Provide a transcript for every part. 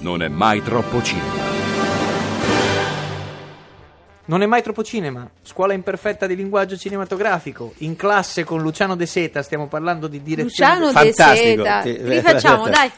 Non è mai troppo cinema. Non è mai troppo cinema. Scuola imperfetta di linguaggio cinematografico. In classe con Luciano De Seta stiamo parlando di direzione. Luciano De Fantastico. Seta. Ti- Rifacciamo, dai.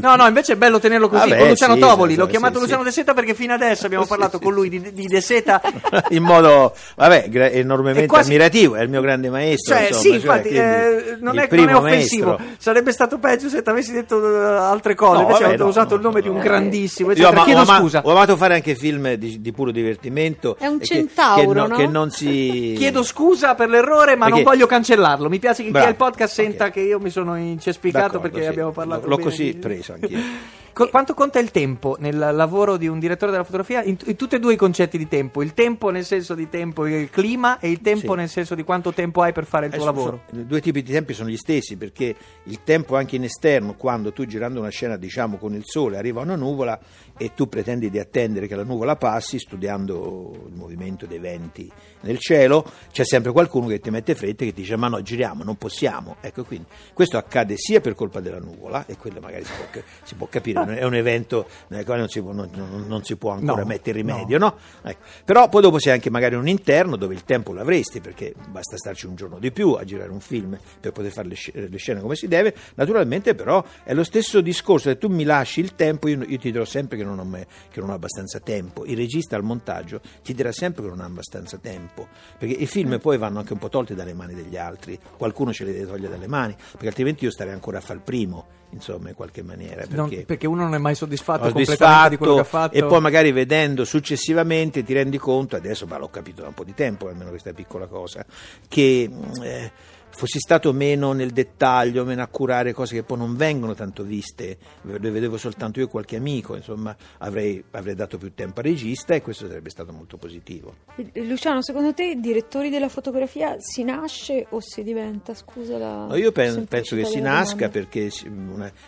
No, no, invece è bello tenerlo così. Vabbè, con Luciano sì, Tovoli. sì, L'ho sì, chiamato sì, Luciano sì. De Seta perché fino adesso abbiamo Sì, parlato sì, con lui di, di De Seta. in modo vabbè, gra- enormemente È quasi- ammirativo, è il mio grande maestro. Cioè, insomma, sì, cioè, infatti, quindi eh, non, il è, non è primo offensivo. maestro. Sarebbe stato peggio se ti avessi detto eh, altre cose. No, Invece vabbè, ho no, usato no, il nome no, di un no. grandissimo. Io eccetera. ama- Chiedo ho, ama- scusa. ho amato fare anche film di, di puro divertimento. È un e che- centauro, che, no? Che non si... Chiedo scusa per l'errore, ma non Perché- voglio cancellarlo. Mi piace che chi Bravo, ha il podcast senta ok. che io mi sono incespicato D'accordo, perché sì. abbiamo parlato. L'ho bene così di- preso anch'io. Co- Quanto conta il tempo nel lavoro di un direttore della fotografia? In, in tutti e due i concetti di tempo: il tempo nel senso di tempo, il clima, e il tempo Sì. nel senso di quanto tempo hai per fare il Eh, tuo sono- lavoro. sono- due tipi di tempi sono gli stessi perché il tempo anche in esterno, quando tu girando una scena diciamo con il sole arriva una nuvola e tu pretendi di attendere che la nuvola passi studiando il movimento dei venti nel cielo, c'è sempre qualcuno che ti mette fretta e che ti dice ma no giriamo, non possiamo. Ecco quindi questo accade sia per colpa della nuvola e quello magari si può, si può capire, è un evento nel quale non si può, non- non- si può ancora No, mettere rimedio, no? Ecco. Però poi dopo c'è anche magari un interno dove il tempo l'avresti, perché basta starci un giorno di più a girare un film per poter fare le, le scene come si deve. Naturalmente, però, è lo stesso discorso: se tu mi lasci il tempo, io, io ti dirò sempre che non, ho me- che non ho abbastanza tempo. Il regista al montaggio ti dirà sempre che non ha abbastanza tempo, perché i film poi vanno anche un po' tolti dalle mani degli altri, qualcuno ce li deve togliere dalle mani, perché altrimenti io starei ancora a fare il primo. Insomma, in qualche maniera. Non- Perché perché uno non è mai soddisfatto completamente di quello che ha fatto. e poi magari vedendo successivamente ti rendi conto, adesso ma l'ho capito da un po' di tempo, almeno questa piccola cosa, che eh, fossi stato meno nel dettaglio, meno a curare cose che poi non vengono tanto viste, le vedevo soltanto io e qualche amico, insomma avrei, avrei dato più tempo al regista e questo sarebbe stato molto positivo. Eh, Luciano, secondo te direttori della fotografia si nasce o si diventa? Scusa la No, io pen- semplicità penso che si nasca domanda. perché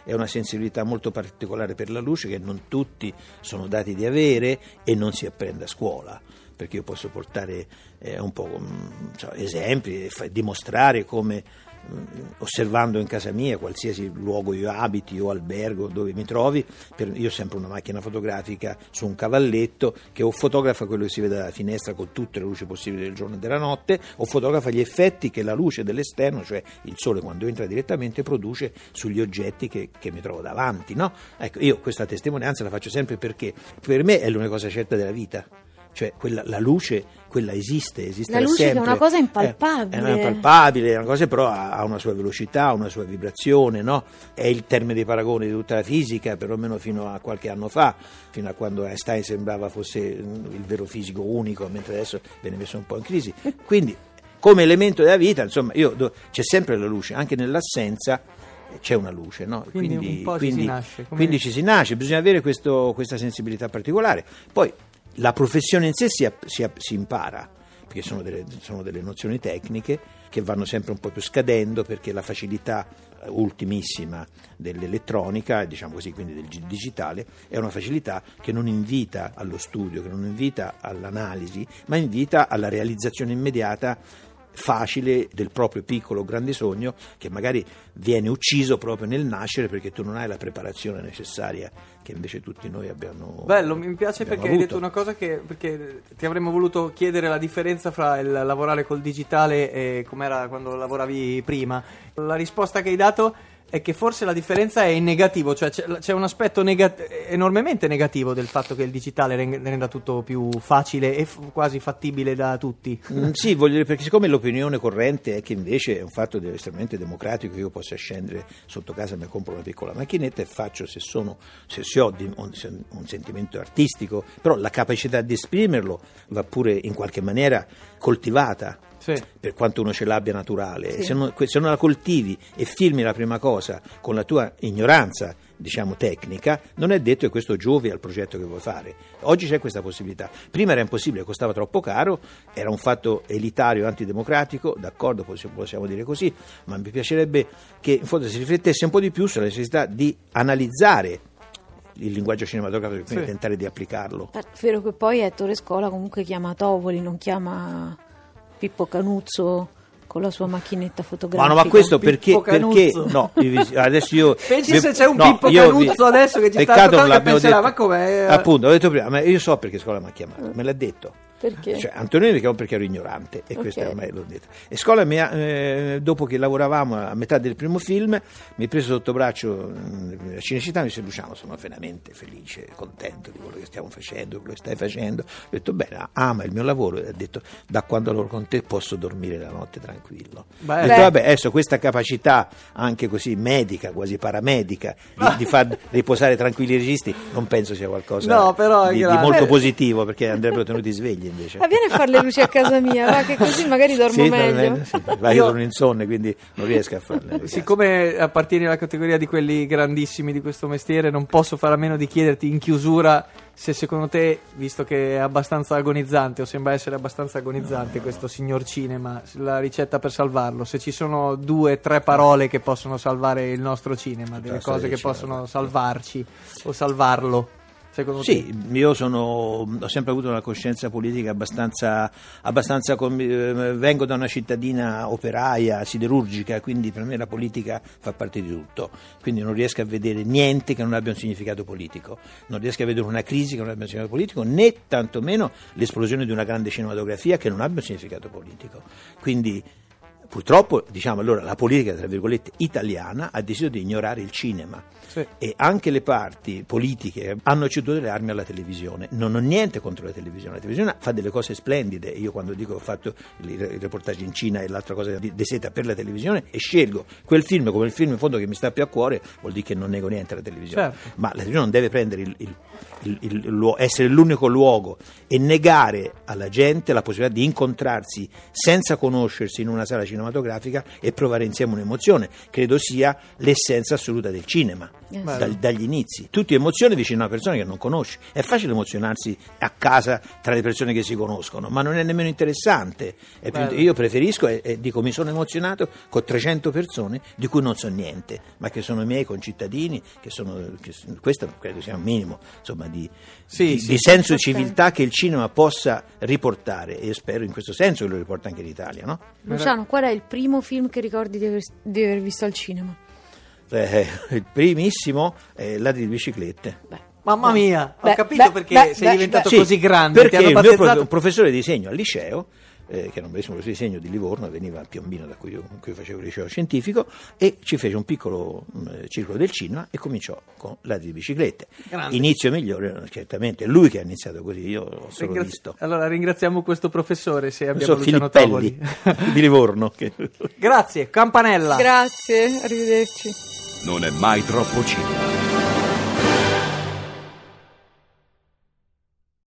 è una sensibilità molto particolare per la luce che non tutti sono dati di avere e non si apprende a scuola. Perché io posso portare eh, un po' mm, cioè, esempi e dimostrare come mm, osservando in casa mia qualsiasi luogo io abiti o albergo dove mi trovi per- io ho sempre una macchina fotografica su un cavalletto che o fotografa quello che si vede dalla finestra con tutte le luci possibili del giorno e della notte o fotografa gli effetti che la luce dell'esterno cioè il sole quando entra direttamente produce sugli oggetti che, che mi trovo davanti no? ecco io questa testimonianza la faccio sempre perché per me è l'unica cosa certa della vita cioè quella, la luce quella esiste, esiste La luce che è sempre. una cosa Eh, impalpabile. È, una impalpabile, è una cosa però ha, ha una sua velocità, ha una sua vibrazione, no? È il termine di paragone di tutta la fisica, perlomeno fino a qualche anno fa, fino a quando Einstein sembrava fosse mm, il vero fisico unico, mentre adesso viene messo un po' in crisi. Quindi, come elemento della vita, insomma, io c'è sempre la luce, anche nell'assenza c'è una luce, no? Quindi un po' ci si quindi- nasce, quindi ci si nasce, bisogna avere questo- questa sensibilità particolare. Poi la professione in sé si, si si impara, perché sono delle, sono delle nozioni tecniche che vanno sempre un po' più scadendo perché la facilità eh, ultimissima dell'elettronica, diciamo così, quindi del gi- digitale, è una facilità che non invita allo studio, che non invita all'analisi, ma invita alla realizzazione immediata facile del proprio piccolo grande sogno che magari viene ucciso proprio nel nascere perché tu non hai la preparazione necessaria che invece tutti noi abbiamo Bello, mi piace perché hai avuto. detto una cosa che perché ti avremmo voluto chiedere la differenza fra il lavorare col digitale e com'era quando lavoravi prima. La risposta che hai dato è che forse la differenza è in negativo, cioè c'è, c'è un aspetto nega- enormemente negativo del fatto che il digitale renda tutto più facile e f- quasi fattibile da tutti. Mm, sì, voglio dire, perché siccome l'opinione corrente è che invece è un fatto estremamente democratico io possa scendere sotto casa e mi compro una piccola macchinetta e faccio se, sono, se, se ho di- un, se- un sentimento artistico, però la capacità di esprimerlo va pure in qualche maniera coltivata. Sì. Per quanto uno ce l'abbia naturale, Sì. se, non, se non la coltivi e filmi la prima cosa con la tua ignoranza, diciamo tecnica, non è detto che questo giovi al progetto che vuoi fare. Oggi c'è questa possibilità. Prima era impossibile, costava troppo caro, era un fatto elitario, antidemocratico, d'accordo, possi- possiamo dire così, ma mi piacerebbe che in fondo si riflettesse un po' di più sulla necessità di analizzare il linguaggio cinematografico per Sì. tentare di applicarlo. È vero che poi Ettore Scola comunque chiama Tovoli, non chiama Pippo Canuzzo con la sua macchinetta fotografica. Ma, no, ma questo perché, perché no, adesso io Pensi se c'è un no, Pippo Canuzzo adesso che ci sta ascoltando penserà, detto. ma com'è? Appunto, ho detto prima, ma io so perché scuola mi ha chiamato, me l'ha detto. Perché? Cioè, Antonino mi chiamò perché ero ignorante e Ok. questo ormai l'ho detto. E scuola mi ha, eh, dopo che lavoravamo a metà del primo film, mi ha preso sotto braccio mm, a Cinecittà e mi disse Luciano sono veramente felice, contento di quello che stiamo facendo, quello che stai facendo. Ho detto bene, ama il mio lavoro e ha detto da quando lavoro con te posso dormire la notte tranquillo. Beh. Ho detto vabbè, adesso questa capacità anche così medica, quasi paramedica, di, di far riposare tranquilli i registi, non penso sia qualcosa No, però di, di molto positivo perché andrebbero tenuti svegli invece. Ma vieni a fare le luci a casa mia, va, che così magari dormo Sì, meglio. almeno sì. Ma io sono insonne, quindi non riesco a farle. Siccome appartieni alla categoria di quelli grandissimi di questo mestiere, non posso fare a meno di chiederti in chiusura se secondo te, visto che è abbastanza agonizzante o sembra essere abbastanza agonizzante questo signor cinema, la ricetta per salvarlo, se ci sono due, tre parole che possono salvare il nostro cinema, delle cose che possono salvarci o salvarlo, secondo te? Sì, io sono, ho sempre avuto una coscienza politica abbastanza, abbastanza com- eh, vengo da una cittadina operaia, siderurgica, quindi per me la politica fa parte di tutto, quindi non riesco a vedere niente che non abbia un significato politico, non riesco a vedere una crisi che non abbia un significato politico, né tantomeno l'esplosione di una grande cinematografia che non abbia un significato politico. Quindi purtroppo, diciamo allora, la politica, tra virgolette, italiana ha deciso di ignorare il cinema Sì. e anche le parti politiche hanno ceduto le armi alla televisione. Non ho niente contro la televisione, la televisione fa delle cose splendide. Io quando dico che ho fatto il, reportage in Cina e l'altra cosa di, di seta per la televisione e scelgo quel film come il film in fondo che mi sta più a cuore, vuol dire che non nego niente alla televisione. Certo. Ma la televisione non deve prendere il, il- il- il essere l'unico luogo e negare alla gente la possibilità di incontrarsi senza conoscersi in una sala cinematografica e provare insieme un'emozione. Credo sia l'essenza assoluta del cinema, sì. dal- dagli inizi. Tutti emozioni vicino a una persona che non conosci. È facile emozionarsi a casa tra le persone che si conoscono, ma non è nemmeno interessante. È più- io preferisco e, e dico mi sono emozionato con 300 persone di cui non so niente, ma che sono i miei concittadini, che sono, che questo credo sia un minimo insomma, di, Sì, di- sì, di senso di civiltà che il cinema possa riportare e spero in questo senso che lo riporta anche in Italia. No? Luciano, qual è il primo film che ricordi di aver, di aver visto al cinema? Eh, il primissimo è Ladri di biciclette. Beh, Mamma mia, ho Beh, capito beh, perché beh, sei beh, diventato Sì, così grande. Perché ti hanno il mio prof- professore di disegno al liceo, eh, che bellissimo professore di disegno di Livorno, veniva a Piombino da cui io, cui facevo il liceo scientifico, e ci fece un piccolo mh, circolo del cinema e cominciò con Ladri di biciclette. Grande. Inizio migliore, certamente, è lui che ha iniziato così, io ho solo Ringrazi- visto. Allora ringraziamo questo professore se abbiamo Questo Luciano Filippelli Tavoli. di Livorno. che- Grazie, campanella. Grazie, arrivederci. Non è mai troppo cinema.